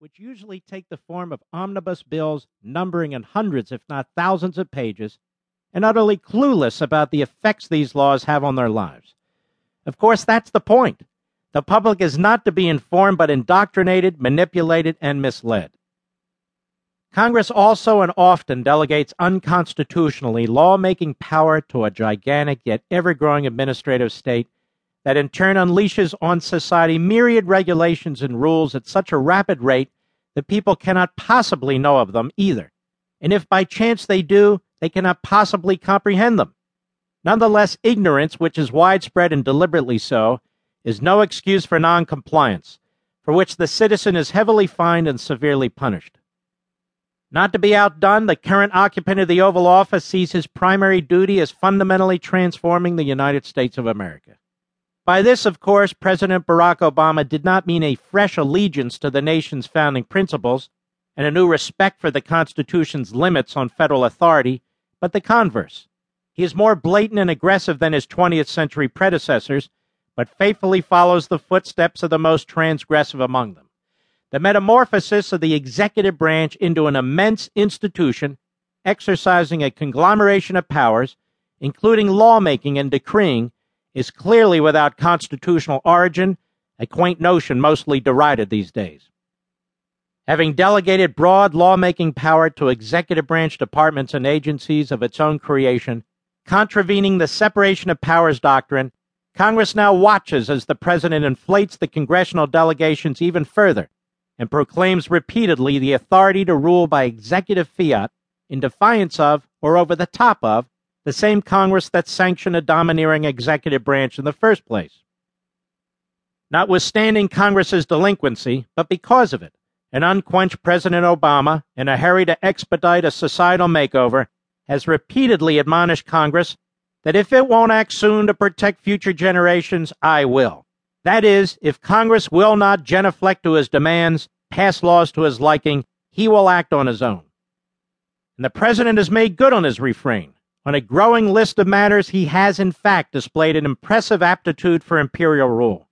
which usually take the form of omnibus bills numbering in hundreds, if not thousands, of pages, and utterly clueless about the effects these laws have on their lives. Of course, that's the point. The public is not to be informed, but indoctrinated, manipulated, and misled. Congress also and often delegates unconstitutionally lawmaking power to a gigantic yet ever growing administrative state that in turn unleashes on society myriad regulations and rules at such a rapid rate that people cannot possibly know of them either. And if by chance they do, they cannot possibly comprehend them. Nonetheless, ignorance, which is widespread and deliberately so, is no excuse for noncompliance, for which the citizen is heavily fined and severely punished. Not to be outdone, the current occupant of the Oval Office sees his primary duty as fundamentally transforming the United States of America. By this, of course, President Barack Obama did not mean a fresh allegiance to the nation's founding principles and a new respect for the Constitution's limits on federal authority, but the converse. He is more blatant and aggressive than his 20th century predecessors, but faithfully follows the footsteps of the most transgressive among them. The metamorphosis of the executive branch into an immense institution exercising a conglomeration of powers, including lawmaking and decreeing, is clearly without constitutional origin, a quaint notion mostly derided these days. Having delegated broad lawmaking power to executive branch departments and agencies of its own creation, contravening the separation of powers doctrine, Congress now watches as the president inflates the congressional delegations even further and proclaims repeatedly the authority to rule by executive fiat in defiance of or over the top of the same Congress that sanctioned a domineering executive branch in the first place. Notwithstanding Congress's delinquency, but because of it, an unquenched President Obama, in a hurry to expedite a societal makeover, has repeatedly admonished Congress that if it won't act soon to protect future generations, I will. That is, if Congress will not genuflect to his demands, pass laws to his liking, he will act on his own. And the President has made good on his refrain. On a growing list of matters, he has in fact displayed an impressive aptitude for imperial rule.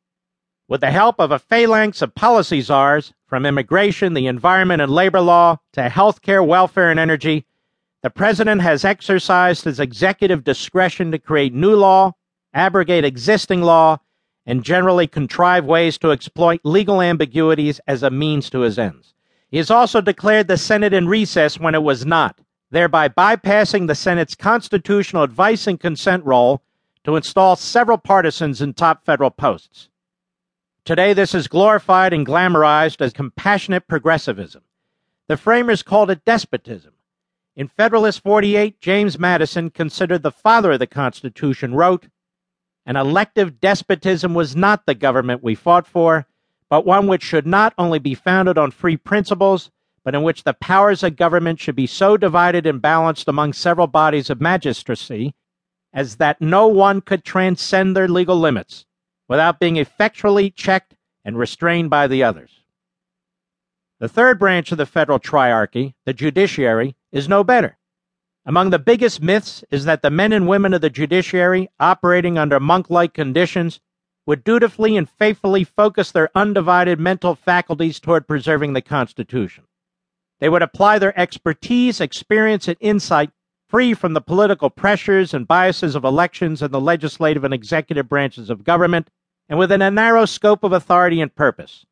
With the help of a phalanx of policy czars, from immigration, the environment and labor law, to health care, welfare, and energy, the President has exercised his executive discretion to create new law, abrogate existing law, and generally contrive ways to exploit legal ambiguities as a means to his ends. He has also declared the Senate in recess when it was not, thereby bypassing the Senate's constitutional advice and consent role to install several partisans in top federal posts. Today, this is glorified and glamorized as compassionate progressivism. The framers called it despotism. In Federalist 48, James Madison, considered the father of the Constitution, wrote, an elective despotism was not the government we fought for, but one which should not only be founded on free principles, but in which the powers of government should be so divided and balanced among several bodies of magistracy as that no one could transcend their legal limits without being effectually checked and restrained by the others. The third branch of the federal triarchy, the judiciary, is no better. Among the biggest myths is that the men and women of the judiciary, operating under monk like conditions, would dutifully and faithfully focus their undivided mental faculties toward preserving the Constitution. They would apply their expertise, experience, and insight free from the political pressures and biases of elections and the legislative and executive branches of government, and within a narrow scope of authority and purpose.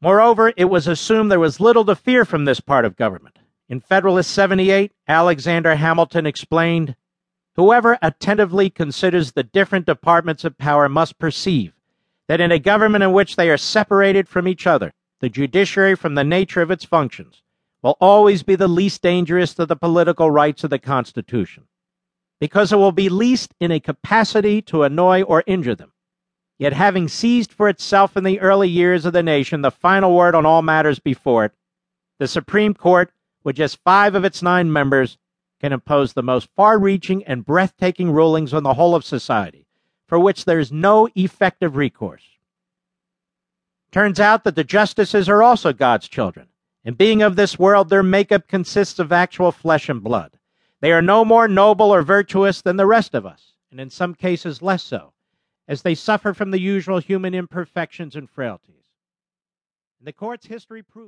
Moreover, it was assumed there was little to fear from this part of government. In Federalist 78, Alexander Hamilton explained Whoever attentively considers the different departments of power must perceive that in a government in which they are separated from each other, the judiciary from the nature of its functions will always be the least dangerous to the political rights of the Constitution, because it will be least in a capacity to annoy or injure them. Yet having seized for itself in the early years of the nation the final word on all matters before it, the Supreme Court with just five of its nine members, can impose the most far reaching and breathtaking rulings on the whole of society, for which there is no effective recourse. Turns out that the justices are also God's children, and being of this world, their makeup consists of actual flesh and blood. They are no more noble or virtuous than the rest of us, and in some cases less so, as they suffer from the usual human imperfections and frailties. And the court's history proves